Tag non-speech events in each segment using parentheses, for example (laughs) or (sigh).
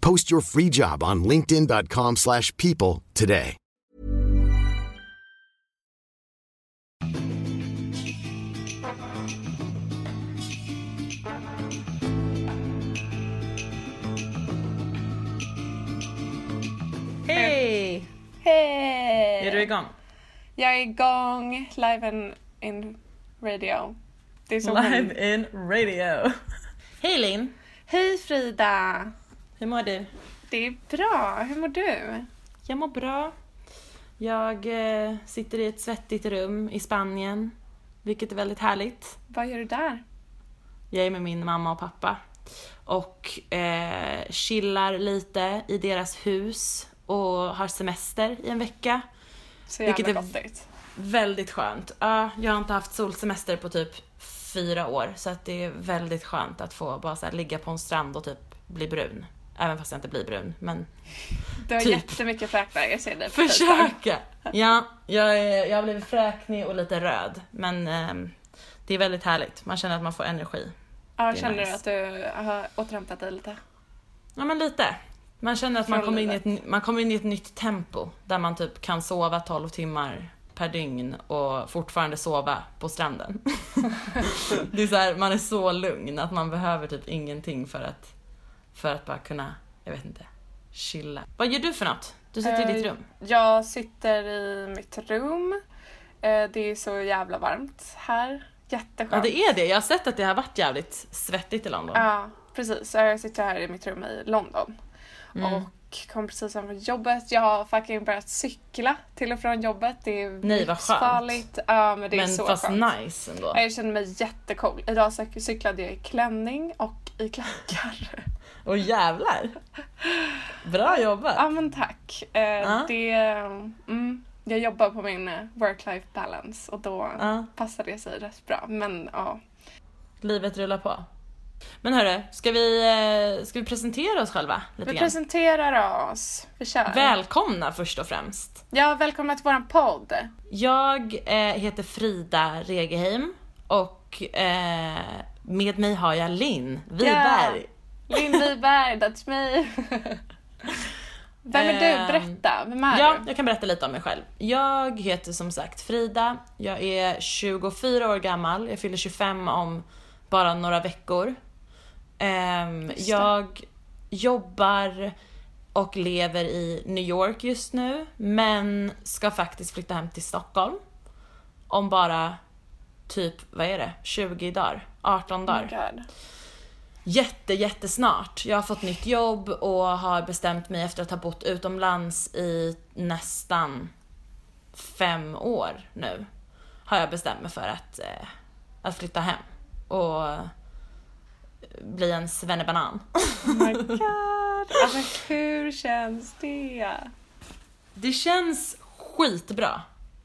Post your free job on linkedin.com/people slash people today. Hej! Hej! Är du igång? Jag är igång, live in, in radio. Det är så hon- Live in radio. (laughs) Hej Linn! Hej Frida! Hur mår du? Det är bra, hur mår du? Jag mår bra. Jag eh, sitter i ett svettigt rum i Spanien, vilket är väldigt härligt. Vad gör du där? Jag är med min mamma och pappa och eh, chillar lite i deras hus och har semester i en vecka. Så jävla Vilket är- gottigt. Väldigt skönt. Ja, jag har inte haft solsemester på typ fyra år så att det är väldigt skönt att få bara så här, ligga på en strand och typ bli brun. Även fast jag inte blir brun, men Du har Typ. jättemycket fräknar, jag ser på Facebook. försöka. (laughs) Ja, jag, är, jag har blivit fräknig och lite röd, men ehm, det är väldigt härligt. Man känner att man får energi. Ja, Det känner nice. du att du har återhämtat dig lite? Ja, men lite. Man känner att man kommer, in i ett, man kommer in i ett nytt tempo där man typ kan sova 12 timmar per dygn och fortfarande sova på stranden. (laughs) det är så här, man är så lugn att man behöver typ ingenting för att, för att bara kunna, jag vet inte, chilla. Vad gör du för något? Du sitter i ditt Eh, rum. Jag sitter i mitt rum. Eh, Det är så jävla varmt här. Jätteskönt. Ja, det är det. Jag har sett att det har varit jävligt svettigt i London. Ja, precis. Jag sitter här i mitt rum i London. Mm. Och kom precis hem från jobbet. Jag har fucking börjat cykla till och från jobbet. Det är Nej, vad skönt. livsfarligt. Ja, men det är men så fast skönt. nice ändå. Ja, Jag känner mig jättecool. Idag cyk- cyklade jag i klänning och i klackar. (laughs) Och jävlar! Bra jobbat! ja men tack. Eh, det, mm, jag jobbar på min eh, work-life balance och då passar det sig rätt bra. Men ja, Livet rullar på. Men hörru, ska vi, eh, ska vi presentera oss själva lite vi grann? presenterar oss. Vi kör. Välkomna först och främst. ja, välkomna till våran podd. Jag eh, heter Frida Regeheim och eh, med mig har jag Linn Wiberg. Linn Wiberg, that's me. Vem är Ehm, du? Berätta. Vem är Ja, du? jag kan berätta lite om mig själv. Jag heter som sagt Frida, jag är 24 år gammal, jag fyller 25 om bara några veckor. Ehm, jag jobbar och lever i New York just nu, men ska faktiskt flytta hem till Stockholm om bara typ, vad är det, 20 dagar? 18 dagar. Oh. Jätte, jättesnart. Jag har fått nytt jobb och har bestämt mig efter att ha bott utomlands i nästan fem år nu. Har jag bestämt mig för att, eh, att flytta hem och bli en svennebanan. Oh my god. Alltså hur känns det? Det känns skitbra.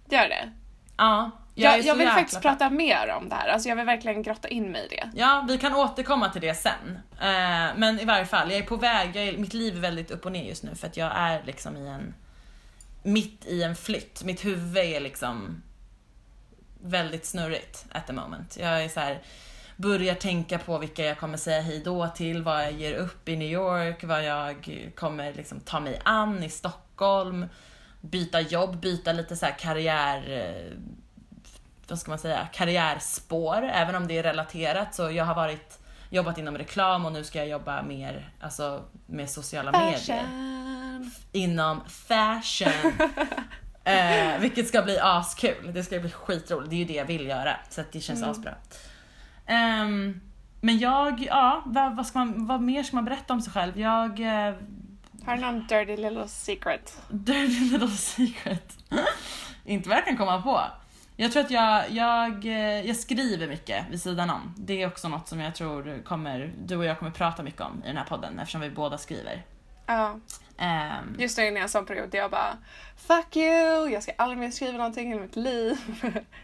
Gör det? Ja, jag, Jag, jag, vill faktiskt pepp. prata mer om det här. Alltså jag vill verkligen grotta in mig i det. Ja, vi kan återkomma till det sen. Eh, men i varje fall, jag är på väg. Jag är, mitt liv är väldigt upp och ner just nu för att jag är liksom i en... Mitt i en flytt. Mitt huvud är liksom väldigt snurrigt at the moment. Jag är så här, börjar tänka på vilka jag kommer säga hej då till, vad jag ger upp i New York, vad jag kommer liksom ta mig an i Stockholm, byta jobb, byta lite så karriär vad ska man säga, karriärspår, även om det är relaterat. Så jag har varit, jobbat inom reklam och nu ska jag jobba mer alltså, med sociala medier. Fashion, inom fashion. (laughs) eh, vilket ska bli askul. Det ska bli skitroligt. Det är ju det jag vill göra. Så att det känns Mm. asbra. Ehm, men jag, ja, vad, vad, ska man, vad mer ska man berätta om sig själv? Jag... Eh, Har du någon dirty little secret? (laughs) dirty little secret. Inte vad jag kan komma på. Jag tror att jag, jag, eh, jag skriver mycket vid sidan om. Det är också något som jag tror kommer, du och jag kommer prata mycket om i den här podden eftersom vi båda skriver. Ja, Ehm, just nu är jag i en sån period där jag bara Fuck you! Jag ska aldrig mer skriva någonting i mitt liv. (laughs)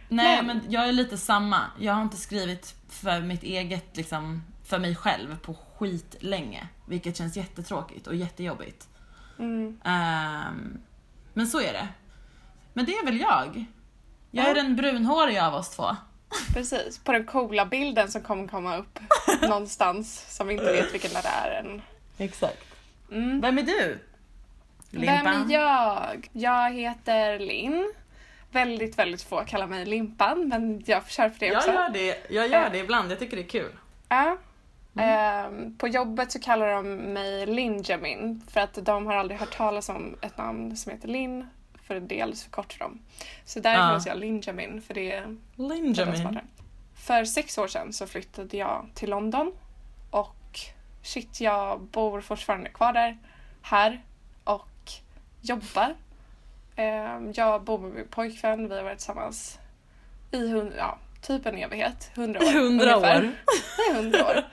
nej men- men jag är lite samma. Jag har inte skrivit för mitt eget, liksom, för mig själv på skit länge. Vilket känns jättetråkigt och jättejobbigt. Mm. Ehm, men så är det. Men det är väl jag. Jag är Ja. den brunhåriga av oss två. Precis, på den coola bilden som kommer komma upp (laughs) någonstans som vi inte vet vilken det är än. Exakt. Mm. Vem är du? Vem är jag? Jag heter Linn. Väldigt, väldigt få kallar mig Limpan, men jag kör för det Jag också. gör det, jag gör Eh. det ibland, jag tycker det är kul. Ja. Ehm, på jobbet så kallar de mig Linjamin för att de har aldrig hört talas om ett namn som heter Linn för det är alldeles för kort för dem. Så där Ja. kallas jag Linjamin för det är Linjamin. För sex år sedan så flyttade jag till London och shit, jag bor fortfarande kvar där, här och jobbar. Ehm, jag bor med min pojkvän, vi har varit tillsammans i hund, ja, typ en evighet, hundra år. (laughs) (laughs) Hundra år. Hundra år.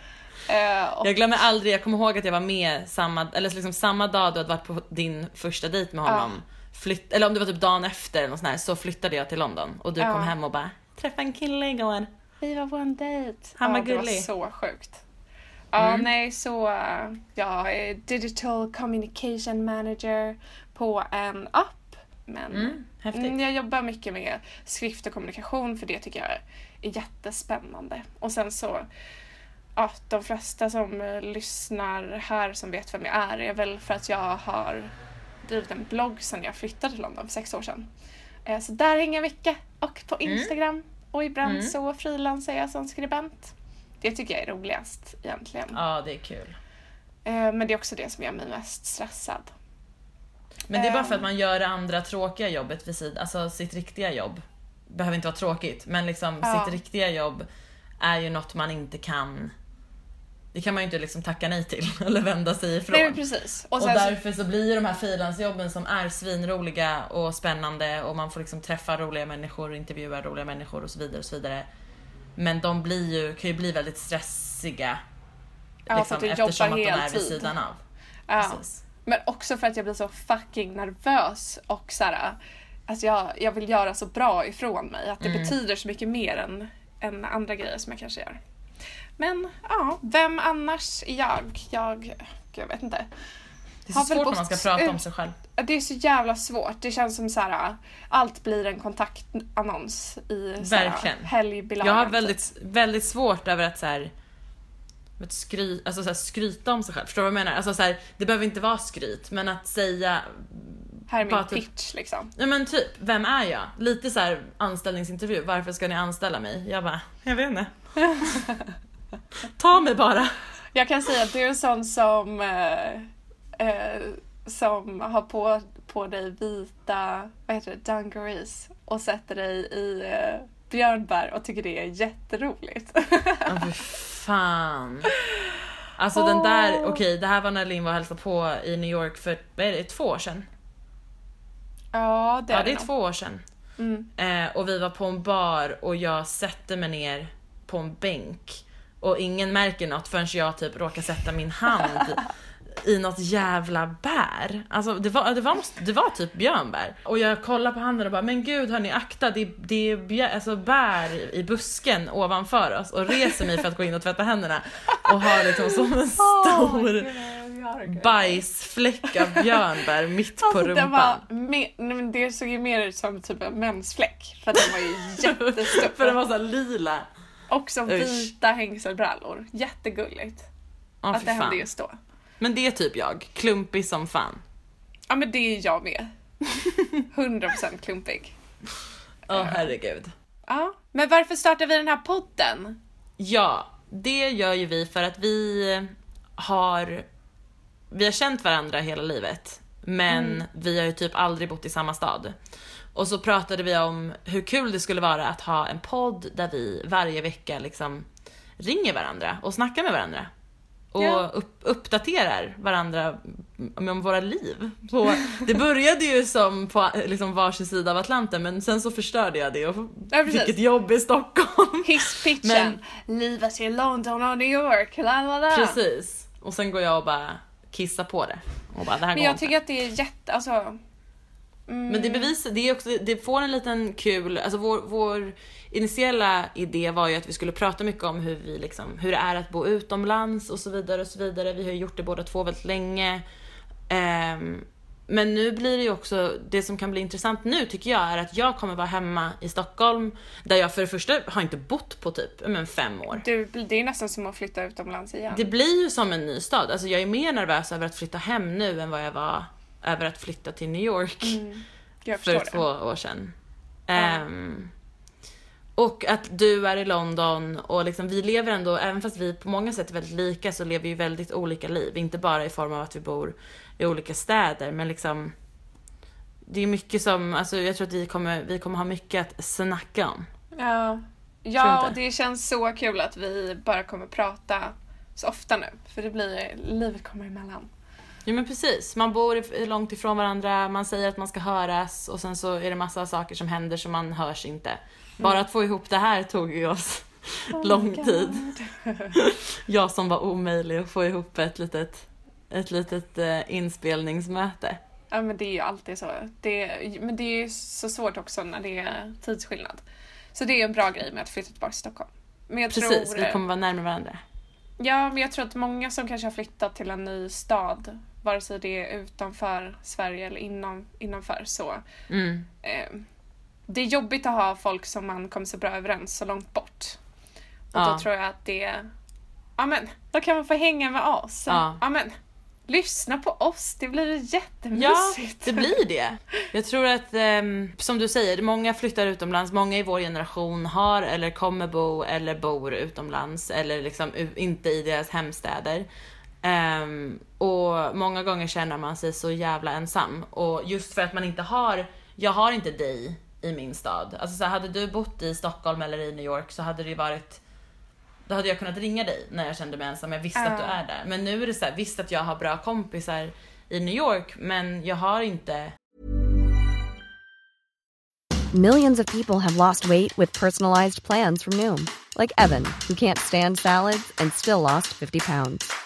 Eh, och, Jag glömmer aldrig, jag kommer ihåg att jag var med samma, eller liksom samma dag du hade varit på din första dejt med honom. Flytt, eller om det var typ dagen efter eller sånt här, så flyttade jag till London och du Ja. kom hem och bara träffa en kille igår. vi var på en dejt. Han var ja, Det var gullig. så sjukt. Ja, Mm. nej, så eh, jag är digital communication manager på en app. Men Mm. Mm, jag jobbar mycket med skrift och kommunikation för det tycker jag är jättespännande. Och sen så, ja, de flesta som eh, lyssnar här som vet vem jag är är väl för att jag har drivit en blogg sedan jag flyttade till London för sex år sedan. Eh, Så där hänger jag mycket och på Instagram och ibland Mm. så frilansar jag som skribent. Det tycker jag är roligast egentligen. Ja, det är kul. Eh, Men det är också det som gör mig mest stressad. Men det är bara för Ehm. att man gör det andra tråkiga jobbet vid sidan, alltså sitt riktiga jobb. Behöver inte vara tråkigt, men liksom Ja. sitt riktiga jobb är ju något man inte kan det kan man ju inte liksom tacka nej till (laughs) eller vända sig ifrån. Nej precis. Och, så- därför så blir ju de här frilansjobben som är svinroliga och spännande och man får liksom träffa roliga människor, intervjua roliga människor och så vidare och så vidare. Men de blir ju, kan ju bli väldigt stressiga. Ja, för att du eftersom att de är vid sidan av. Ja. Precis. Men också för att jag blir så fucking nervös och såhär, alltså jag, jag vill göra så bra ifrån mig. Att det Mm. betyder så mycket mer än, än andra grejer som jag kanske gör. Men ja, vem annars är jag? Jag, gud, jag vet inte. Det är så svårt när man ska bott prata om sig själv. Det är så jävla svårt. Det känns som så här, allt blir en kontaktannons i Verkligen. helgbilagan. Jag har typ. väldigt, väldigt svårt över att så här, att skry, alltså så här, skryta om sig själv. Förstår du vad jag menar? Alltså så här, det behöver inte vara skryt, men att säga Här är min typ- pitch liksom. Ja men typ, vem är jag? Lite så här anställningsintervju, varför ska ni anställa mig? Jag bara, jag vet inte. (laughs) Ta mig bara. Jag kan säga att du är en sån som, eh, eh, som har på, på dig vita vad heter det, dungarees och sätter dig i eh, björnbär och tycker det är jätteroligt. Ja fy fan. Alltså den där, okej det här var när Linn var och hälsade på i New York för, vad är det, två år sedan? ja, det är Ja det är nog. två år sedan. Mm. Eh, och vi var på en bar och jag sätter mig ner på en bänk och ingen märker något förrän jag typ råkar sätta min hand i något jävla bär. Alltså det var, det var, det var typ björnbär. Och jag kollar på handen och bara, men gud hörni akta, det, det är björ, alltså bär i busken ovanför oss och reser mig för att gå in och tvätta händerna och har liksom som en stor bajsfläck av björnbär mitt på Alltså, den rumpan. var det såg ju mer ut som typ en mensfläck för den var ju (laughs) jättestor. För den var så lila. Och så Usch. vita hängselbrallor. Jättegulligt Ja, att det hände fan. just då. Men det är typ jag, klumpig som fan. Ja men det är jag med. 100% klumpig. (laughs) Åh herregud. Ja, men varför startar vi den här podden? Ja, det gör ju vi för att vi har, vi har känt varandra hela livet. men vi har ju typ aldrig bott i samma stad. Och så pratade vi om hur kul det skulle vara att ha en podd där vi varje vecka liksom ringer varandra och snackar med varandra. Och Ja. upp, uppdaterar varandra om våra liv. Så det började ju som på liksom varsin sida av Atlanten men sen så förstörde jag det och Ja, precis. fick ett jobb i Stockholm. Hisspitchen, livet i London och New York, la la la. Precis. Och sen går jag och bara kissar på det. Och bara, det här Men jag inte. tycker att det är jätte, alltså. Men det bevisar, det är också, det får en liten kul, alltså vår, vår initiala idé var ju att vi skulle prata mycket om hur vi liksom, hur det är att bo utomlands och så vidare och så vidare. Vi har ju gjort det båda två väldigt länge. Ehm, men nu blir det ju också, det som kan bli intressant nu tycker jag är att jag kommer vara hemma i Stockholm där jag för det första har inte bott på typ men fem år. Du, det är nästan som att flytta utomlands igen. Det blir ju som en ny stad. Alltså jag är mer nervös över att flytta hem nu än vad jag var över att flytta till New York jag för två det. år sedan. Ehm, och att du är i London och liksom vi lever ändå, även fast vi på många sätt är väldigt lika så lever vi väldigt olika liv. Inte bara i form av att vi bor i olika städer men liksom det är mycket som, alltså jag tror att vi kommer, vi kommer ha mycket att snacka om. Ja, ja och det känns så kul att vi bara kommer prata så ofta nu. För det blir, livet kommer emellan. Ja men precis, man bor långt ifrån varandra, man säger att man ska höras och sen så är det massa saker som händer som man hörs inte. Bara att få ihop det här tog ju oss lång tid. (laughs) Jag som var omöjlig att få ihop ett litet, ett litet eh, inspelningsmöte. Ja men det är ju alltid så. Det, men det är ju så svårt också när det är tidsskillnad. Så det är en bra grej med att flytta tillbaka till Stockholm. Men jag Precis, tror, vi kommer vara närmare varandra. Ja, men jag tror att många som kanske har flyttat till en ny stad, vare sig det är utanför Sverige eller inom, innanför, så Mm. eh, det är jobbigt att ha folk som man kommer så bra överens så långt bort. Och Ja. då tror jag att det, ja men, då kan man få hänga med oss. Ja. ja men, lyssna på oss, det blir Ja, jättemysigt. det blir det. Jag tror att, ehm, som du säger, många flyttar utomlands. Många i vår generation har eller kommer bo eller bor utomlands eller liksom inte i deras hemstäder. Ehm, och många gånger känner man sig så jävla ensam. Och just för att man inte har, jag har inte dig i min stad. Alltså så här, hade du bott i Stockholm eller i New York så hade det ju varit då hade jag kunnat ringa dig när jag kände mig ensam, jag visste att du är där. Men nu är det så här, visst att jag har bra kompisar i New York, men jag har inte Millions of people have lost weight with personalized plans from Noom, like Evan, who can't stand salads and still lost 50 pounds.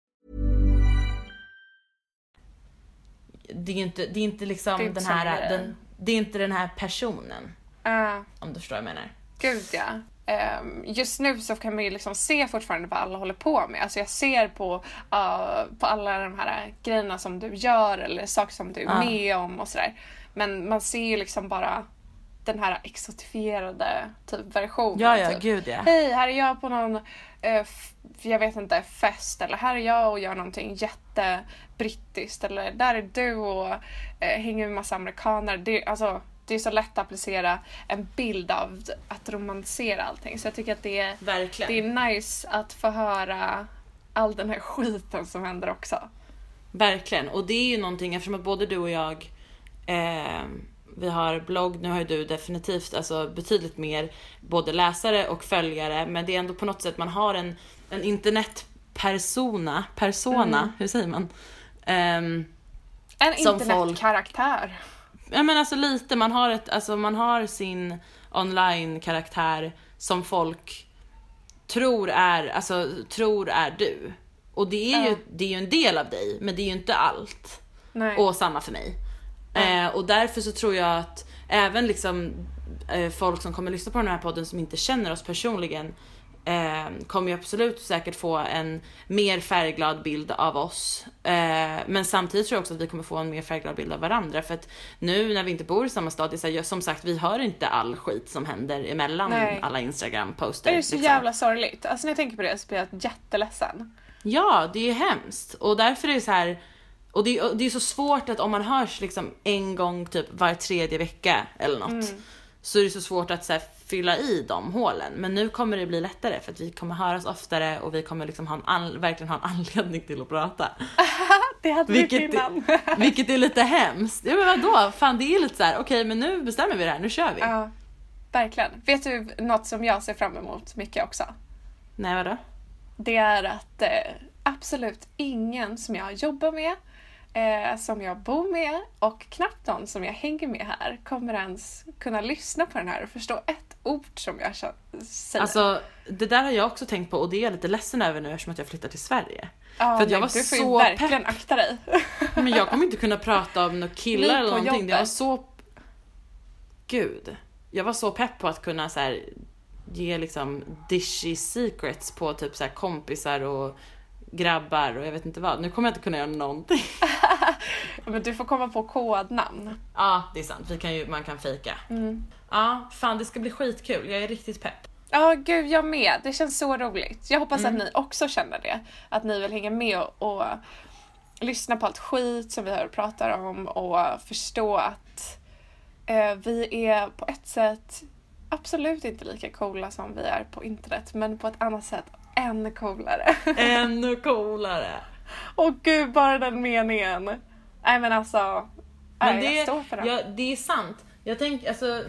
Det är ju inte, det är inte liksom Det är den här, den, det är inte den här personen. Ja. Om du förstår vad jag menar. Gud ja. Ehm, just nu så kan man ju liksom se fortfarande vad alla håller på med. Alltså jag ser på, uh, på alla de här grejerna som du gör eller saker som du är Ja. med om och sådär. Men man ser ju liksom bara den här exotifierade typ versionen. Ja, ja, typ. gud ja. Hej, här är jag på någon, eh, jag vet inte, fest eller här är jag och gör någonting jättebrittiskt eller där är du och eh, hänger med massa amerikaner. Det, alltså, det är så lätt att applicera en bild av att romantisera allting. Så jag tycker att det är, Verkligen. det är nice att få höra all den här skiten som händer också. Verkligen. Och det är ju någonting eftersom att både du och jag eh, vi har blogg, nu har ju du definitivt alltså betydligt mer både läsare och följare men det är ändå på något sätt man har en, en internetpersona, persona, Mm. hur säger man? Ehm, En internetkaraktär. Ja men alltså lite, man har, ett, alltså, man har sin online-karaktär som folk tror är, alltså, tror är du. Och det är, ju, det är ju en del av dig, men det är ju inte allt. Nej. Och samma för mig. Eh, och därför så tror jag att även liksom eh, folk som kommer lyssna på den här podden som inte känner oss personligen eh, kommer ju absolut säkert få en mer färgglad bild av oss. Eh, men samtidigt tror jag också att vi kommer få en mer färgglad bild av varandra för att nu när vi inte bor i samma stad, det är här, som sagt vi hör inte all skit som händer emellan Nej. alla Instagram-poster. Det är så liksom. jävla sorgligt. Alltså när jag tänker på det så blir jag jätteledsen. Ja, det är hemskt. Och därför är det så här. Och det, och det är så svårt att om man hörs liksom en gång typ var tredje vecka eller något. Så är det så svårt att så här, fylla i de hålen. Men nu kommer det bli lättare för att vi kommer höras oftare och vi kommer liksom ha en an, verkligen ha en (laughs) anledning till att prata. (laughs) Det hade vi Vilket, innan. vilket är lite hemskt. Ja men vadå? Fan det är lite så här. okej men nu bestämmer vi det här, nu kör vi. ja, verkligen. Vet du något som jag ser fram emot mycket också? Nej vadå? Det är att eh, absolut ingen som jag jobbar med, eh, som jag bor med och knappt någon som jag hänger med här kommer ens kunna lyssna på den här och förstå ett ord som jag säger. Alltså det där har jag också tänkt på och det är jag lite ledsen över nu eftersom att jag flyttar till Sverige. ja, för att jag var du får så verkligen akta dig. Men jag kommer inte kunna (laughs) prata om några killar eller någonting. Jag var så... Gud. Jag var så pepp på att kunna så här, ge liksom dishy secrets på typ så här kompisar och grabbar och jag vet inte vad. Nu kommer jag inte kunna göra någonting. (laughs) Men du får komma på kodnamn. Ja, det är sant. Vi kan ju, man kan fejka. Mm. Ja, fan det ska bli skitkul. Jag är riktigt pepp. Ja, gud jag med. Det känns så roligt. Jag hoppas Mm. att ni också känner det. Att ni vill hänga med och, och lyssna på allt skit som vi här pratar om och förstå att eh, vi är på ett sätt absolut inte lika coola som vi är på internet, men på ett annat sätt ännu coolare. Ännu coolare. Och gud, bara den meningen. Nej men alltså, Men det, jag står för det. ja, det är sant. Jag tänker alltså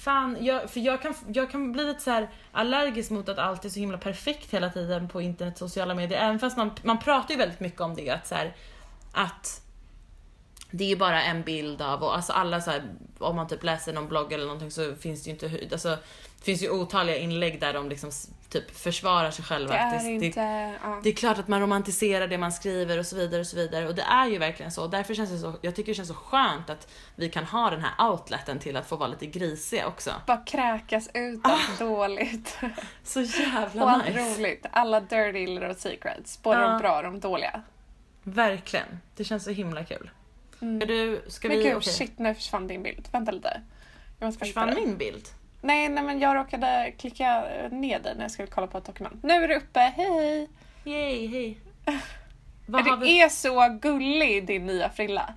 Fan, jag, för jag kan, jag kan bli lite så här allergisk mot att allt är så himla perfekt hela tiden på internet sociala medier. Även fast man, man pratar ju väldigt mycket om det. Att, så här, att det är ju bara en bild av, och alltså alla så här, om man typ läser någon blogg eller någonting så finns det ju inte, alltså, det finns ju otaliga inlägg där de liksom typ försvarar sig själva. det är inte... ja. det är klart att man romantiserar det man skriver och så vidare och så vidare och det är ju verkligen så. Därför känns det så, jag tycker det känns så skönt att vi kan ha den här outleten till att få vara lite grisiga också. Bara kräkas ut allt dåligt. (laughs) Så jävla Och Ah. nice. roligt. Alla dirty little secrets. Både Ja. de bra och de dåliga. Verkligen. Det känns så himla kul. Ska du, ska Men vi, gud, okej. shit nu försvann din bild. Vänta lite. Jag måste Försvann min bild? Nej, nej men jag råkade klicka ner den när jag skulle kolla på ett dokument. Nu är det uppe, hej hej! Yay, hej. (laughs) Har vi? är så gullig din nya frilla.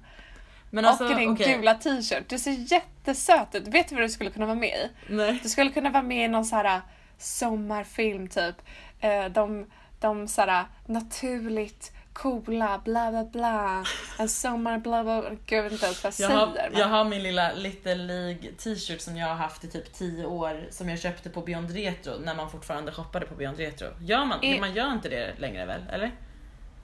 Men alltså, och din okej. gula t-shirt. Du ser jättesöt ut. Vet du vad du skulle kunna vara med i? Nej. Du skulle kunna vara med i någon så här sommarfilm typ. Eh, De, de så här naturligt coola bla bla bla. En sommar bla bla. Gud jag vet inte ens vad jag, Jag har, säger. men- jag har min lilla Little League t-shirt som jag har haft i typ 10 år som jag köpte på Beyond Retro när man fortfarande shoppade på Beyond Retro. Gör man, Är- man gör inte det längre väl? Eller?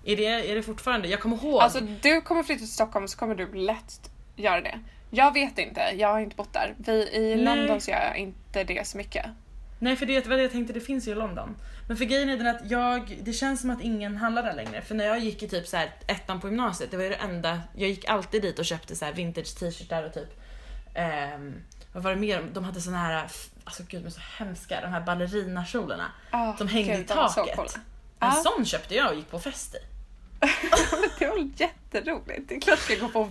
Är det, är det fortfarande? Jag kommer ihåg. Alltså du kommer flytta till Stockholm så kommer du lätt göra det. Jag vet inte, jag har inte bott där. Vi, I Nej. London så gör jag inte det så mycket. Nej för det var det jag tänkte, det finns ju i London. Men för grejen är den att jag, det känns som att ingen handlar där längre. För när jag gick i typ så här ettan på gymnasiet, det var ju det enda, jag gick alltid dit och köpte så här vintage t-shirtar och typ ehm, vad var det mer? De hade såna här, alltså gud de är så hemska, de här ballerinakjolarna. Ah, De hängde gud, i så taket. coola. En Ja. sån köpte jag och gick på fest i. (laughs) Det var jätteroligt. Det är klart jag ska gå på,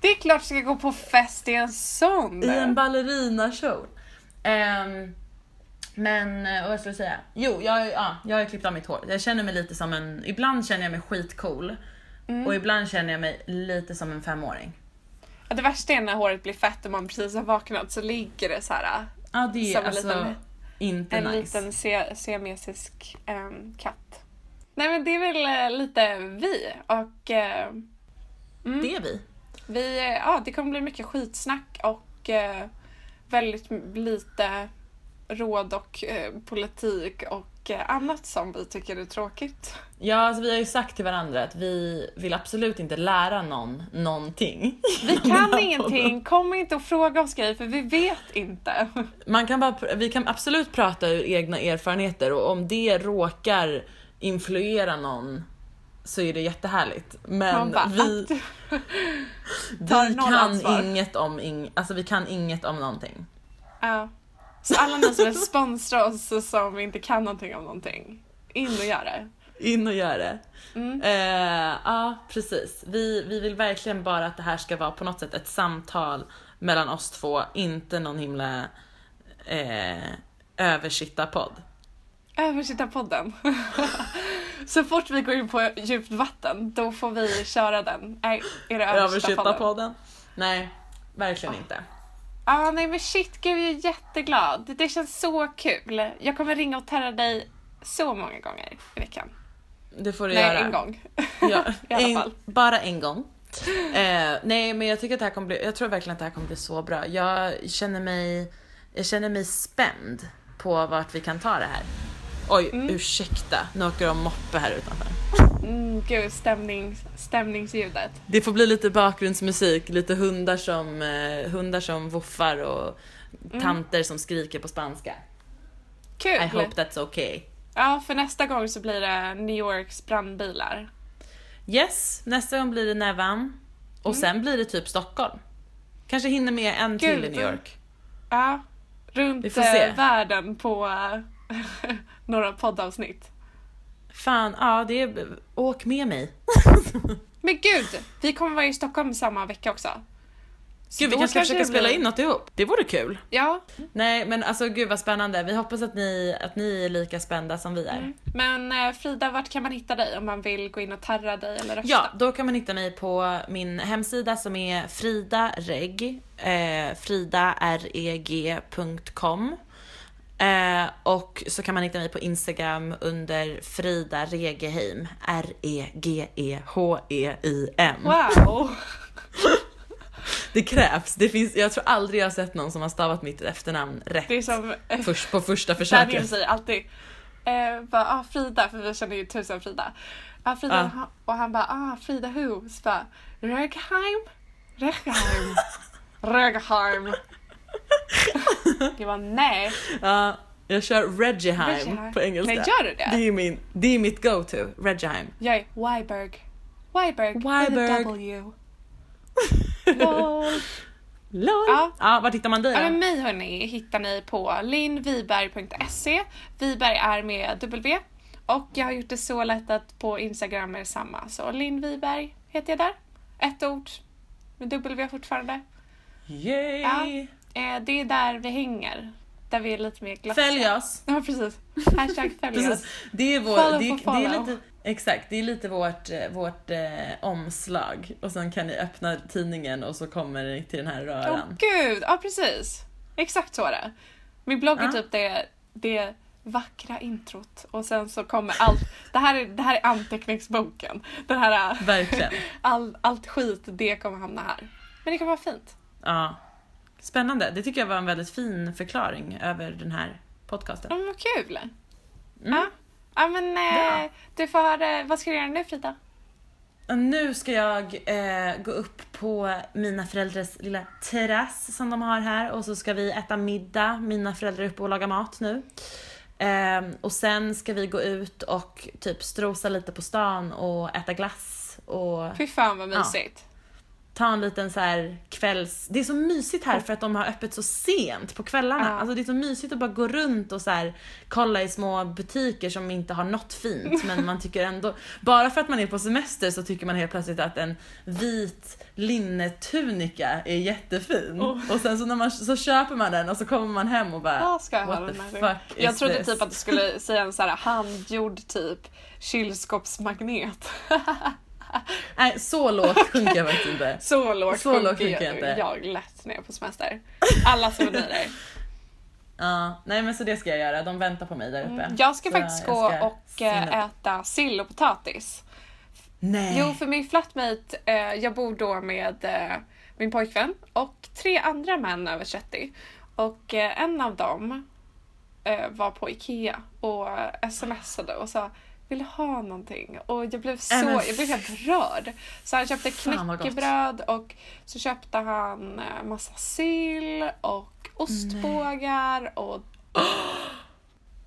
det är klart jag ska gå på fest i en sån. I en ballerinakjol. Um, men eh, vad ska jag säga? Jo, jag, ja, jag har klippt av mitt hår. Jag känner mig lite som en, ibland känner jag mig skitcool Mm. och ibland känner jag mig lite som en femåring. Ja, Det värsta är när håret blir fett och man precis har vaknat så ligger det så här Ja det är Som en alltså liten- inte en nice. liten se- siamesisk ehm, katt. Nej men det är väl eh, lite vi och eh, Det är vi. vi, eh, ja det kommer bli mycket skitsnack och eh, väldigt lite råd och eh, politik och eh, annat som vi tycker är tråkigt. Ja, alltså vi har ju sagt till varandra att vi vill absolut inte lära någon någonting. Vi (laughs) kan ingenting, kom inte och fråga oss grejer för vi vet inte. Man kan bara, vi kan absolut prata ur egna erfarenheter och om det råkar influera någon så är det jättehärligt. Men bara, vi, (laughs) tar vi kan inget om ing, alltså vi kan inget om någonting. Ja. Så alla ni som vill sponsra oss som inte kan någonting om någonting, in och gör det. In och gör det. Mm. Eh, ja, precis. Vi, vi vill verkligen bara att det här ska vara på något sätt ett samtal mellan oss två, inte någon himla eh, översittarpodd. Översittarpodden. (laughs) så fort vi går in på djupt vatten, då får vi köra den. Nej, är det översittarpodden? Nej, verkligen inte. Ah, nej men shit, gud jag är jätteglad. Det känns så kul. Jag kommer ringa och terra dig så många gånger i veckan. Det får du nej, göra. en gång. Ja, (laughs) I alla en, fall. Bara en gång. Eh, nej men jag tycker att det här kommer bli, jag tror verkligen att det här kommer bli så bra. Jag känner mig, jag känner mig spänd på vart vi kan ta det här. Oj, ursäkta, nu åker de moppe här utanför. Mm, gud, stämnings, stämningsljudet. Det får bli lite bakgrundsmusik, lite hundar som, eh, hundar som voffar och tanter som skriker på spanska. Kul! I hope that's okay. Ja, för nästa gång så blir det New Yorks brandbilar. Yes, nästa gång blir det Nevan. Och sen blir det typ Stockholm. Kanske hinner med en till i Gud. New York. Ja, Vi runt får se. eh, världen på (laughs) några poddavsnitt. Fan, ja det är, åk med mig. (laughs) Men gud, vi kommer vara i Stockholm samma vecka också. Så Gud vi kanske ska försöka det spela blir- in något ihop. Det vore kul. Ja, Nej men alltså gud vad spännande. Vi hoppas att ni, att ni är lika spända som vi är. men eh, Frida, vart kan man hitta dig om man vill gå in och terra dig eller rösta? Ja, då kan man hitta mig på min hemsida som är fridareg, eh, fridareg.com. Eh, och så kan man hitta mig på Instagram under Frida Regeheim, R-E-G-E-H-E-I-M. Wow! (laughs) Det krävs, det finns, jag tror aldrig jag har sett någon som har stavat mitt efternamn rätt Det är som eh, först, på första Daniel försöket. säger alltid eh, bara, ah, Frida, för vi känner ju tusen Frida. Ah, Frida Ja. ha- och han bara ah, Frida who? Så bara Regheim? Regheim? (laughs) Regheim? (laughs) Jag bara nej. Ja, jag kör Regieheim Regheim. på engelska. Nej, gör du det? Det är, min, det är mitt go-to, Regieheim. Jag är Weiberg. Weiberg. Weiberg. With a W. (laughs) Lol. LOL. Ja. Ja. vart hittar man dig Ja, då? men mig hörni hittar ni på linviberg.se. Viberg är med W. Och jag har gjort det så lätt att på Instagram är det samma. Så Linn Viberg heter jag där. Ett ord. Med W fortfarande. Yay! Ja. Eh, det är där vi hänger. Där vi är lite mer glassiga. Följ oss. Ja precis. Hashtag följ oss. Det är, vår, Follow det, är, det är follow. lite, exakt, det är lite vårt, eh, vårt eh, omslag och sen kan ni öppna tidningen och så kommer ni till den här Åh röran. gud, ja precis. Exakt så är det. Min blogg är typ det, det vackra introt och sen så kommer allt. Det här är, det här är anteckningsboken. Den här, Verkligen. (laughs) all, allt skit, det kommer hamna här. Men det kommer vara fint. Ja. Spännande. Det tycker jag var en väldigt fin förklaring över den här Ja, podcasten. men vad kul. Ja. ja men eh, Bra. du får, eh, vad ska du göra nu Frida? Nu ska jag eh, gå upp på mina föräldrars lilla terrass som de har här och så ska vi äta middag. Mina föräldrar är uppe och lagar mat nu. Ehm, och sen ska vi gå ut och typ strosa lite på stan och äta glass och Fy fan vad Ja. Ta en liten så här kvälls... Det är så mysigt här för att de har öppet så sent på kvällarna. Ja. Alltså det är så mysigt att bara gå runt och så här kolla i små butiker som inte har något fint (laughs) men man tycker ändå... Bara för att man är på semester så tycker man helt plötsligt att en vit linnetunika är jättefin. Oh. Och sen så, när man, så köper man den och så kommer man hem och bara Vad ska jag ha What den the här fuck Jag trodde this? typ att du skulle säga en så här handgjord typ kylskåpsmagnet. (laughs) (laughs) Nej, så lågt sjunker jag faktiskt inte. Så lågt Så lågt sjunker sjunker jag inte. jag lätt är på semester. Alla souvenirer. (laughs) Ja, nej men så det ska jag göra. De väntar på mig där uppe. Mm. Jag ska Så faktiskt jag gå ska och eh, upp. äta sill och potatis. Nej. Jo, för min flatmate, eh, jag bor då med eh, min pojkvän och tre andra män över 30. Och eh, en av dem eh, var på Ikea och eh, smsade och sa vill du ha någonting? Och jag blev så, men jag blev helt rörd. Så han köpte knäckebröd och så köpte han eh, massa sill och ostbågar och (gasps)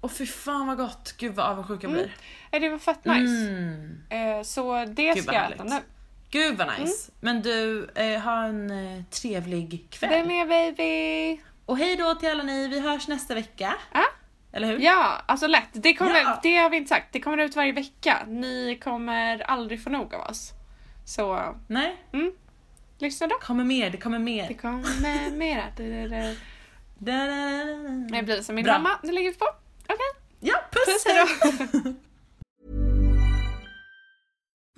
Åh fy fan vad gott. Gud vad avundsjuk jag blir. eh, det var fett nice. Mm. Eh, så det Gud, ska jag äta nu. Gud vad nice. Men du, eh, ha en eh, trevlig kväll. Det med baby! Och hej då till alla ni. Vi hörs nästa vecka. Ja. Eller hur? Ja, alltså lätt. Det, kommer, Ja. det har vi inte sagt. Det kommer ut varje vecka. Ni kommer aldrig få nog av oss. Så Nej? lyssna då. Kommer mer, det kommer mer. Det kommer mera. (laughs) Det blir som min Bra. mamma. Nu lägger vi på. Okej, Ja, puss, puss. (laughs)